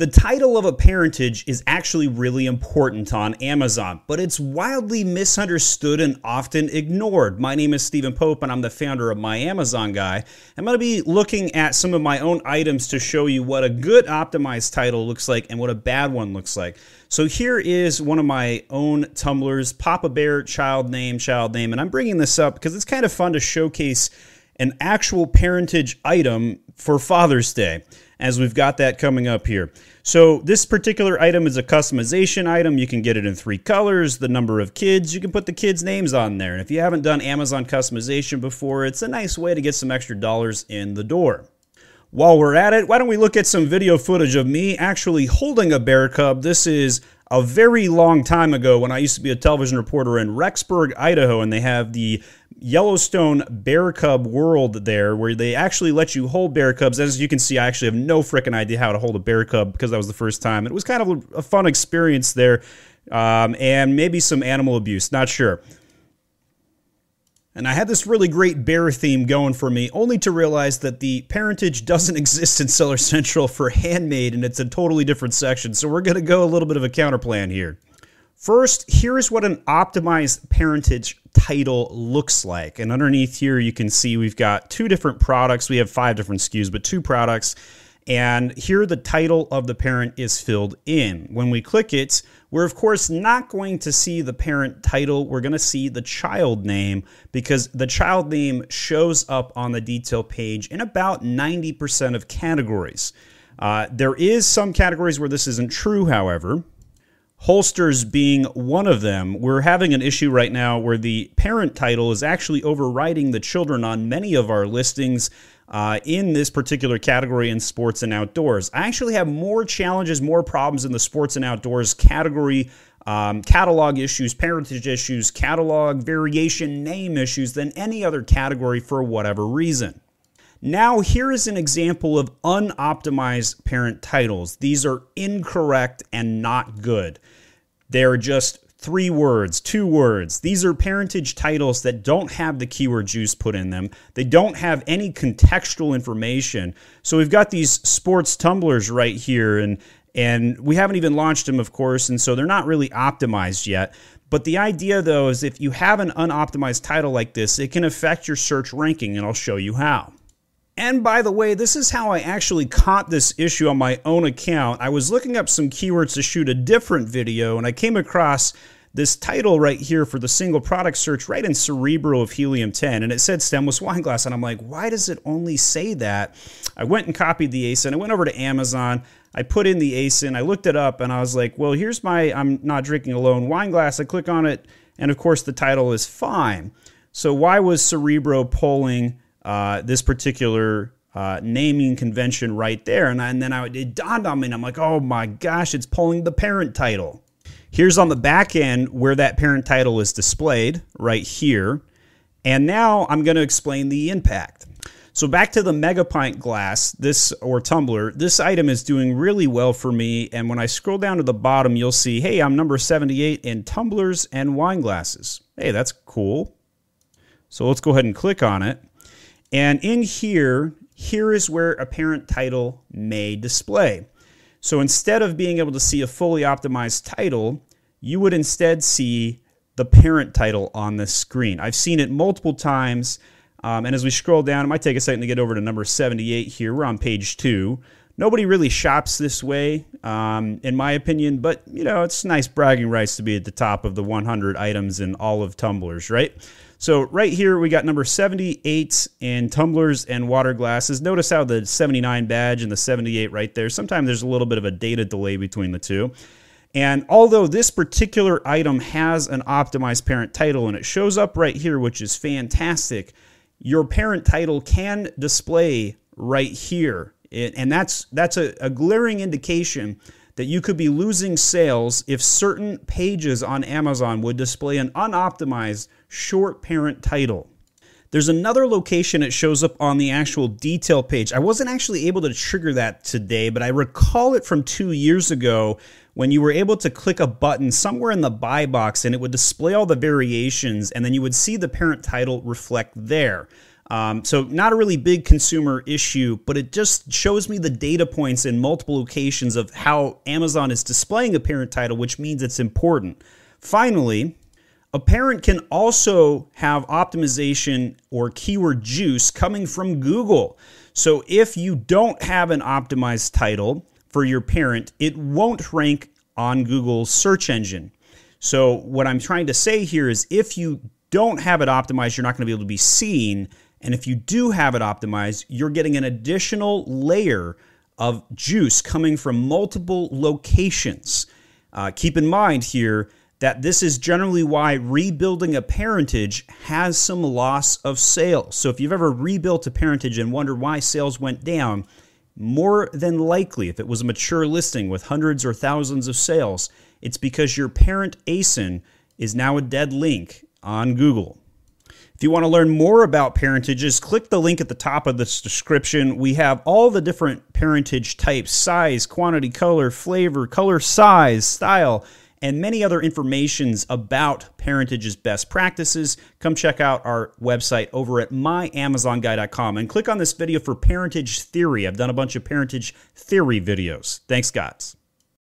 The title of a parentage is actually really important on Amazon, but it's wildly misunderstood and often ignored. My name is Stephen Pope, and I'm the founder of My Amazon Guy. I'm going to be looking at some of my own items to show you what a good optimized title looks like and what a bad one looks like. So here is one of my own tumblers, Papa Bear, child name, child name, and I'm bringing this up because it's kind of fun to showcase an actual parentage item for Father's Day as we've got that coming up here. So this particular item is a customization item. You can get it in three colors, the number of kids. You can put the kids' names on there. And if you haven't done Amazon customization before, it's a nice way to get some extra dollars in the door. While we're at it, why don't we look at some video footage of me actually holding a bear cub? This is a very long time ago when I used to be a television reporter in Rexburg, Idaho, and they have the Yellowstone Bear Cub World there, where they actually let you hold bear cubs. As you can see, I actually have no freaking idea how to hold a bear cub because that was the first time. It was kind of a fun experience there, um, and maybe some animal abuse, not sure. And I had this really great bear theme going for me, only to realize that the parentage doesn't exist in Seller Central for handmade, and it's a totally different section. So we're going to go a little bit of a counterplan here. First, here's what an optimized parentage title looks like. And underneath here, you can see we've got two different products. We have five different SKUs, but two products. And here the title of the parent is filled in. When we click it, we're of course not going to see the parent title. We're going to see the child name because the child name shows up on the detail page in about 90% of categories. Uh, there is some categories where this isn't true, however holsters being one of them. We're having an issue right now where the parent title is actually overriding the children on many of our listings. Uh, in this particular category in sports and outdoors. I actually have more challenges, more problems in the sports and outdoors category, um, catalog issues, parentage issues, catalog variation, name issues than any other category for whatever reason. Now, here is an example of unoptimized parent titles. These are incorrect and not good. They're just three words, two words. These are parentage titles that don't have the keyword juice put in them. They don't have any contextual information. So we've got these sports tumblers right here and and we haven't even launched them of course and so they're not really optimized yet. But the idea though is if you have an unoptimized title like this, it can affect your search ranking and I'll show you how. And by the way, this is how I actually caught this issue on my own account. I was looking up some keywords to shoot a different video, and I came across this title right here for the single product search right in Cerebro of Helium 10, and it said stemless wine glass. And I'm like, why does it only say that? I went and copied the ASIN. I went over to Amazon. I put in the ASIN. I looked it up, and I was like, well, here's my I'm not drinking alone wine glass. I click on it, and of course, the title is fine. So, why was Cerebro polling? Uh, this particular uh, naming convention right there. And, I, and then I, it dawned on me, and I'm like, oh my gosh, it's pulling the parent title. Here's on the back end where that parent title is displayed right here. And now I'm going to explain the impact. So back to the megapint glass, this or tumbler, this item is doing really well for me. And when I scroll down to the bottom, you'll see, hey, I'm number 78 in tumblers and wine glasses. Hey, that's cool. So let's go ahead and click on it. And in here, here is where a parent title may display. So instead of being able to see a fully optimized title, you would instead see the parent title on the screen. I've seen it multiple times. Um, and as we scroll down, it might take a second to get over to number 78 here. We're on page two. Nobody really shops this way, um, in my opinion, but you know, it's nice bragging rights to be at the top of the 100 items in all of tumblers, right? So right here we got number 78 in tumblers and water glasses. Notice how the 79 badge and the 78 right there. Sometimes there's a little bit of a data delay between the two. And although this particular item has an optimized parent title and it shows up right here, which is fantastic, your parent title can display right here. And that's that's a, a glaring indication that you could be losing sales if certain pages on Amazon would display an unoptimized short parent title. There's another location it shows up on the actual detail page. I wasn't actually able to trigger that today, but I recall it from two years ago when you were able to click a button somewhere in the buy box and it would display all the variations, and then you would see the parent title reflect there. Um, so, not a really big consumer issue, but it just shows me the data points in multiple locations of how Amazon is displaying a parent title, which means it's important. Finally, a parent can also have optimization or keyword juice coming from Google. So, if you don't have an optimized title for your parent, it won't rank on Google's search engine. So, what I'm trying to say here is if you don't have it optimized, you're not going to be able to be seen and if you do have it optimized, you're getting an additional layer of juice coming from multiple locations. Uh, keep in mind here that this is generally why rebuilding a parentage has some loss of sales. So if you've ever rebuilt a parentage and wondered why sales went down, more than likely, if it was a mature listing with hundreds or thousands of sales, it's because your parent ASIN is now a dead link on Google. If you want to learn more about parentages, click the link at the top of this description. We have all the different parentage types size, quantity, color, flavor, color, size, style, and many other informations about parentage's best practices. Come check out our website over at myamazonguy.com and click on this video for parentage theory. I've done a bunch of parentage theory videos. Thanks, guys.